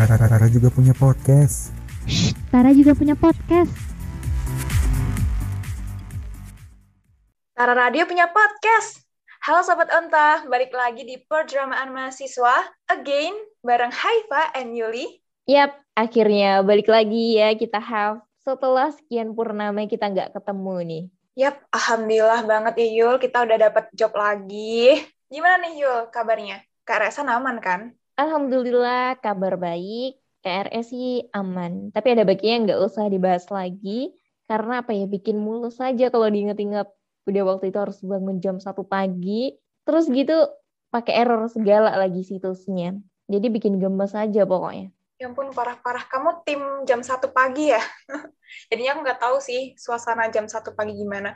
Tara juga punya podcast. Shh, Tara juga punya podcast. Tara Radio punya podcast. Halo Sobat Onta, balik lagi di Perdramaan Mahasiswa, again, bareng Haifa and Yuli. Yap, akhirnya balik lagi ya kita have setelah sekian purnama kita nggak ketemu nih. Yap, Alhamdulillah banget ya Yul, kita udah dapat job lagi. Gimana nih Yul kabarnya? KRS aman kan? Alhamdulillah kabar baik, KRS sih aman. Tapi ada baiknya nggak usah dibahas lagi, karena apa ya, bikin mulus saja kalau diinget-inget udah waktu itu harus bangun jam satu pagi, terus gitu pakai error segala lagi situsnya. Jadi bikin gemes aja pokoknya. Ya ampun, parah-parah. Kamu tim jam satu pagi ya? Jadinya aku nggak tahu sih suasana jam satu pagi gimana.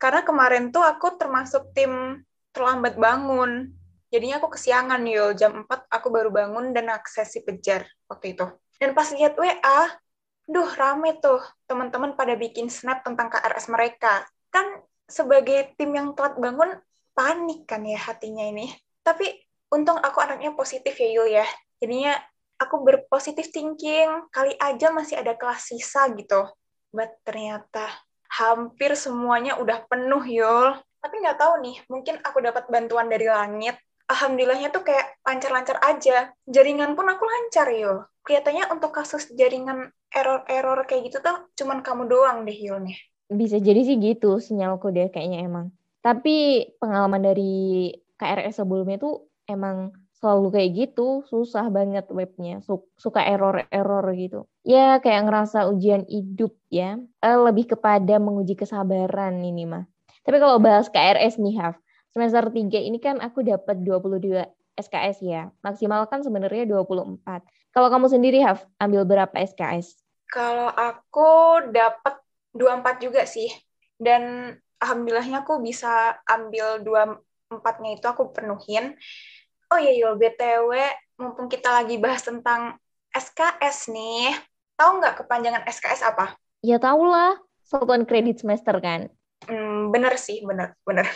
Karena kemarin tuh aku termasuk tim terlambat bangun Jadinya aku kesiangan yul, jam 4 aku baru bangun dan akses si pejar waktu itu. Dan pas lihat WA, duh rame tuh teman-teman pada bikin snap tentang KRS mereka. Kan sebagai tim yang telat bangun, panik kan ya hatinya ini. Tapi untung aku anaknya positif ya Yul ya. Jadinya aku berpositif thinking, kali aja masih ada kelas sisa gitu. But ternyata hampir semuanya udah penuh Yul. Tapi nggak tahu nih, mungkin aku dapat bantuan dari langit alhamdulillahnya tuh kayak lancar-lancar aja. Jaringan pun aku lancar, yo. Kelihatannya untuk kasus jaringan error-error kayak gitu tuh cuman kamu doang deh, Yulnya. Bisa jadi sih gitu sinyalku deh kayaknya emang. Tapi pengalaman dari KRS sebelumnya tuh emang selalu kayak gitu, susah banget webnya, suka error-error gitu. Ya kayak ngerasa ujian hidup ya, eh, lebih kepada menguji kesabaran ini mah. Tapi kalau bahas KRS nih, Haf, semester 3 ini kan aku dapat 22 SKS ya. Maksimal kan sebenarnya 24. Kalau kamu sendiri, Haf, ambil berapa SKS? Kalau aku dapat 24 juga sih. Dan alhamdulillahnya aku bisa ambil 24-nya itu aku penuhin. Oh iya, Yul, BTW, mumpung kita lagi bahas tentang SKS nih, tahu nggak kepanjangan SKS apa? Ya tahu lah, satuan kredit semester kan. Hmm, bener sih, bener, bener.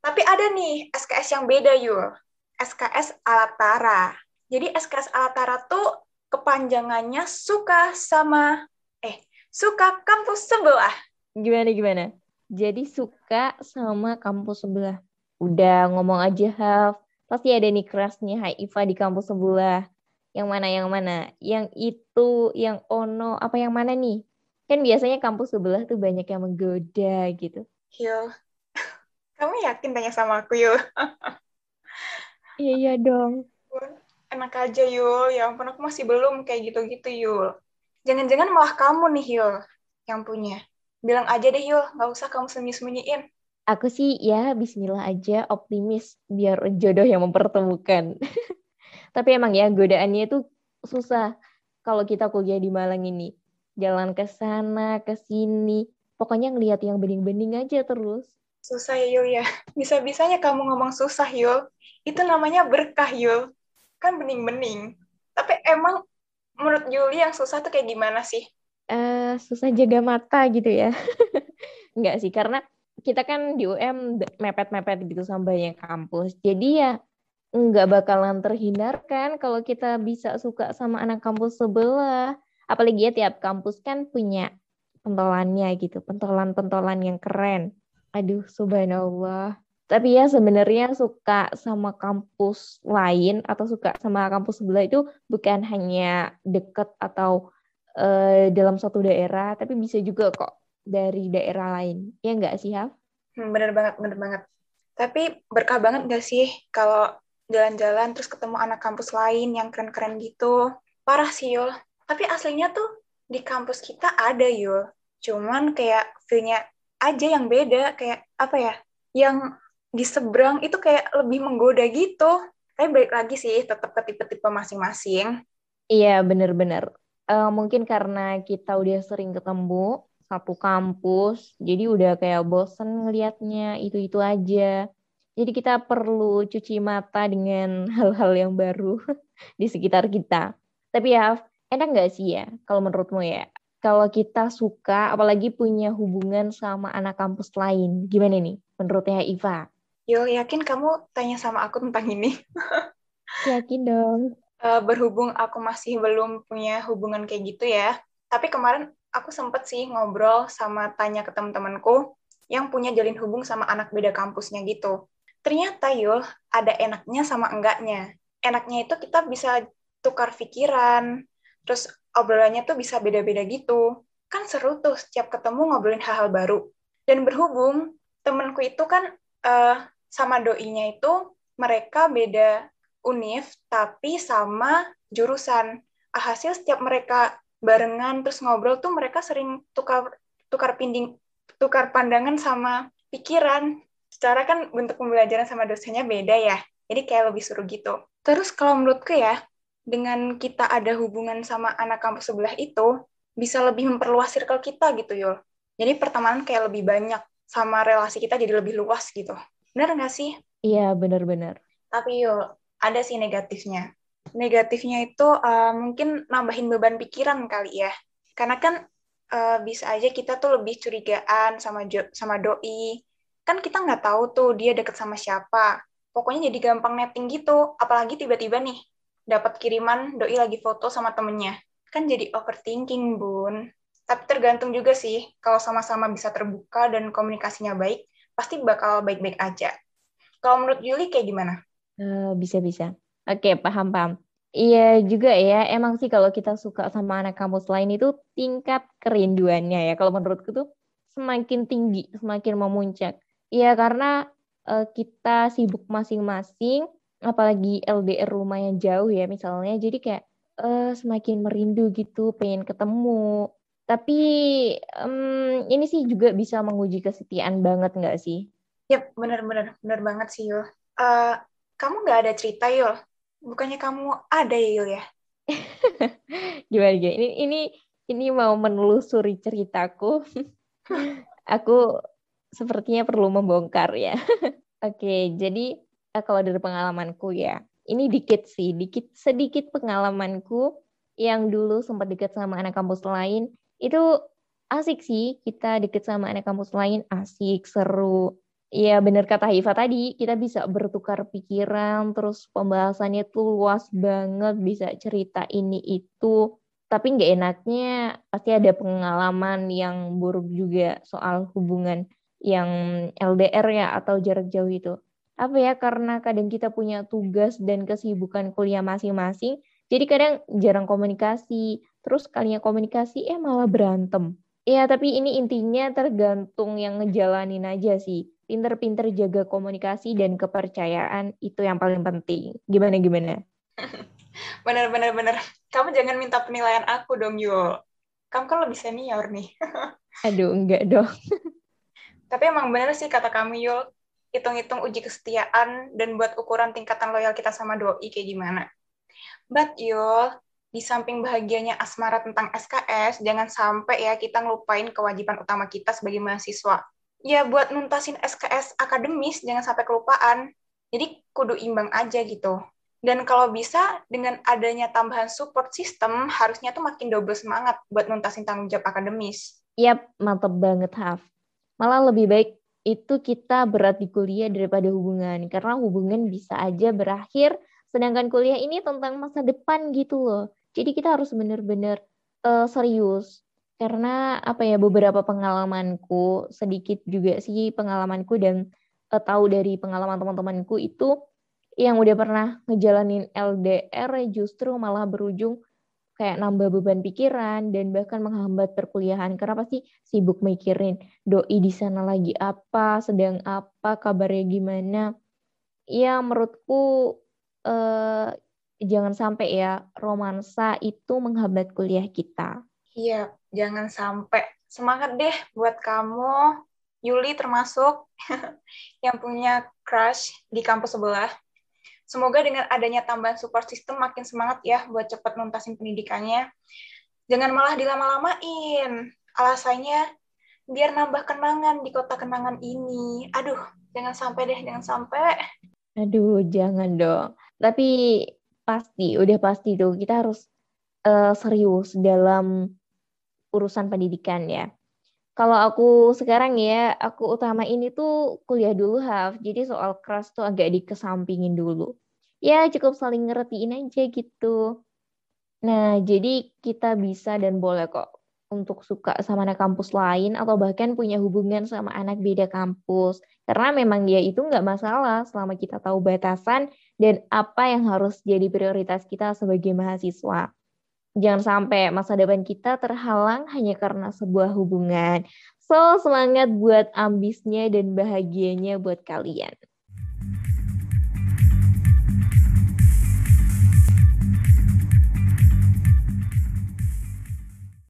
Tapi ada nih SKS yang beda, Yul. SKS Alatara. Jadi SKS Alatara tuh kepanjangannya suka sama eh suka kampus sebelah. Gimana gimana? Jadi suka sama kampus sebelah. Udah ngomong aja Haf. Pasti ada nih kerasnya Haifa di kampus sebelah. Yang mana yang mana? Yang itu, yang ono, apa yang mana nih? Kan biasanya kampus sebelah tuh banyak yang menggoda gitu. Iya, kamu yakin tanya sama aku, Yul? iya, iya dong. Enak aja, Yul. Ya ampun, aku masih belum kayak gitu-gitu, Yul. Jangan-jangan malah kamu nih, Yul, yang punya. Bilang aja deh, Yul. Nggak usah kamu sembunyi-sembunyiin. Aku sih ya bismillah aja optimis biar jodoh yang mempertemukan. Tapi emang ya godaannya itu susah kalau kita kuliah di Malang ini. Jalan ke sana, ke sini. Pokoknya ngelihat yang bening-bening aja terus. Susah ya Yul ya. Bisa-bisanya kamu ngomong susah Yul. Itu namanya berkah Yul. Kan bening-bening. Tapi emang menurut Yuli yang susah tuh kayak gimana sih? Uh, susah jaga mata gitu ya. Enggak sih, karena kita kan di UM mepet-mepet gitu sama banyak kampus. Jadi ya nggak bakalan terhindarkan kalau kita bisa suka sama anak kampus sebelah. Apalagi ya tiap kampus kan punya pentolannya gitu, pentolan-pentolan yang keren. Aduh, subhanallah. Tapi ya sebenarnya suka sama kampus lain atau suka sama kampus sebelah itu bukan hanya deket atau uh, dalam satu daerah, tapi bisa juga kok dari daerah lain. Ya enggak sih, Haf? Hmm, bener banget, bener banget. Tapi berkah banget nggak sih kalau jalan-jalan terus ketemu anak kampus lain yang keren-keren gitu. Parah sih, Yul. Tapi aslinya tuh di kampus kita ada, Yul. Cuman kayak feel-nya aja yang beda kayak apa ya yang di seberang itu kayak lebih menggoda gitu. Tapi baik lagi sih tetap ke tipe-tipe masing-masing. Iya bener-bener uh, mungkin karena kita udah sering ketemu satu kampus jadi udah kayak bosen ngelihatnya itu-itu aja. Jadi kita perlu cuci mata dengan hal-hal yang baru di sekitar kita. Tapi ya enak nggak sih ya kalau menurutmu ya kalau kita suka, apalagi punya hubungan sama anak kampus lain. Gimana nih menurutnya Iva? Yo, yakin kamu tanya sama aku tentang ini? yakin dong. Uh, berhubung aku masih belum punya hubungan kayak gitu ya, tapi kemarin aku sempet sih ngobrol sama tanya ke teman-temanku yang punya jalin hubung sama anak beda kampusnya gitu. Ternyata Yul, ada enaknya sama enggaknya. Enaknya itu kita bisa tukar pikiran, terus obrolannya tuh bisa beda-beda gitu. Kan seru tuh setiap ketemu ngobrolin hal-hal baru. Dan berhubung temenku itu kan uh, sama doinya itu mereka beda univ tapi sama jurusan. Alhasil setiap mereka barengan terus ngobrol tuh mereka sering tukar tukar pinding tukar pandangan sama pikiran. Secara kan bentuk pembelajaran sama dosennya beda ya. Jadi kayak lebih seru gitu. Terus kalau menurutku ya, dengan kita ada hubungan sama anak kampus sebelah itu, bisa lebih memperluas circle kita gitu, Yul. Jadi pertemanan kayak lebih banyak, sama relasi kita jadi lebih luas gitu. Bener nggak sih? Iya, bener-bener. Tapi Yul, ada sih negatifnya. Negatifnya itu uh, mungkin nambahin beban pikiran kali ya. Karena kan uh, bisa aja kita tuh lebih curigaan sama jo sama doi. Kan kita nggak tahu tuh dia deket sama siapa. Pokoknya jadi gampang netting gitu. Apalagi tiba-tiba nih dapat kiriman doi lagi foto sama temennya. Kan jadi overthinking, Bun. Tapi tergantung juga sih, kalau sama-sama bisa terbuka dan komunikasinya baik, pasti bakal baik-baik aja. Kalau menurut Yuli kayak gimana? Eh, bisa-bisa. Oke, paham-paham. Iya juga ya, emang sih kalau kita suka sama anak kampus lain itu tingkat kerinduannya ya. Kalau menurutku tuh semakin tinggi, semakin memuncak. Iya karena uh, kita sibuk masing-masing, apalagi LDR lumayan jauh ya misalnya, jadi kayak uh, semakin merindu gitu, pengen ketemu. Tapi um, ini sih juga bisa menguji kesetiaan banget nggak sih? Yap, bener-bener, bener banget sih Yul. Uh, kamu nggak ada cerita Yul? Bukannya kamu ada ya Yul ya? gimana gimana? Ini ini ini mau menelusuri ceritaku. Aku sepertinya perlu membongkar ya. Oke, jadi eh, kalau dari pengalamanku ya, ini dikit sih, dikit sedikit pengalamanku yang dulu sempat deket sama anak kampus lain itu asik sih kita deket sama anak kampus lain asik seru Iya benar kata Hiva tadi, kita bisa bertukar pikiran, terus pembahasannya tuh luas banget, bisa cerita ini itu. Tapi nggak enaknya pasti ada pengalaman yang buruk juga soal hubungan yang LDR ya atau jarak jauh itu. Apa ya, karena kadang kita punya tugas dan kesibukan kuliah masing-masing, jadi kadang jarang komunikasi, terus kalinya komunikasi eh malah berantem. Iya, tapi ini intinya tergantung yang ngejalanin aja sih pinter-pinter jaga komunikasi dan kepercayaan itu yang paling penting. Gimana gimana? bener bener bener. Kamu jangan minta penilaian aku dong Yul. Kamu kan lebih senior nih. Aduh enggak dong. Tapi emang bener sih kata kamu Yul. Hitung-hitung uji kesetiaan dan buat ukuran tingkatan loyal kita sama doi kayak gimana. But Yul, di samping bahagianya asmara tentang SKS, jangan sampai ya kita ngelupain kewajiban utama kita sebagai mahasiswa, ya buat nuntasin SKS akademis jangan sampai kelupaan. Jadi kudu imbang aja gitu. Dan kalau bisa dengan adanya tambahan support system harusnya tuh makin double semangat buat nuntasin tanggung jawab akademis. Yap, mantep banget Haf. Malah lebih baik itu kita berat di kuliah daripada hubungan. Karena hubungan bisa aja berakhir, sedangkan kuliah ini tentang masa depan gitu loh. Jadi kita harus benar-benar uh, serius karena apa ya beberapa pengalamanku sedikit juga sih pengalamanku dan uh, tahu dari pengalaman teman-temanku itu yang udah pernah ngejalanin LDR justru malah berujung kayak nambah beban pikiran dan bahkan menghambat perkuliahan karena pasti sibuk mikirin doi di sana lagi apa, sedang apa, kabarnya gimana. Ya menurutku eh, jangan sampai ya romansa itu menghambat kuliah kita. Iya, jangan sampai. Semangat deh buat kamu, Yuli termasuk, yang punya crush di kampus sebelah. Semoga dengan adanya tambahan support system makin semangat ya buat cepat nuntasin pendidikannya. Jangan malah dilama-lamain. Alasannya biar nambah kenangan di kota kenangan ini. Aduh, jangan sampai deh, jangan sampai. Aduh, jangan dong. Tapi pasti, udah pasti tuh kita harus uh, serius dalam urusan pendidikan ya. Kalau aku sekarang ya, aku utama ini tuh kuliah dulu, Haf. Jadi soal keras tuh agak dikesampingin dulu. ya cukup saling ngertiin aja gitu. Nah, jadi kita bisa dan boleh kok untuk suka sama anak kampus lain atau bahkan punya hubungan sama anak beda kampus. Karena memang dia itu nggak masalah selama kita tahu batasan dan apa yang harus jadi prioritas kita sebagai mahasiswa. Jangan sampai masa depan kita terhalang hanya karena sebuah hubungan. So, semangat buat ambisnya dan bahagianya buat kalian.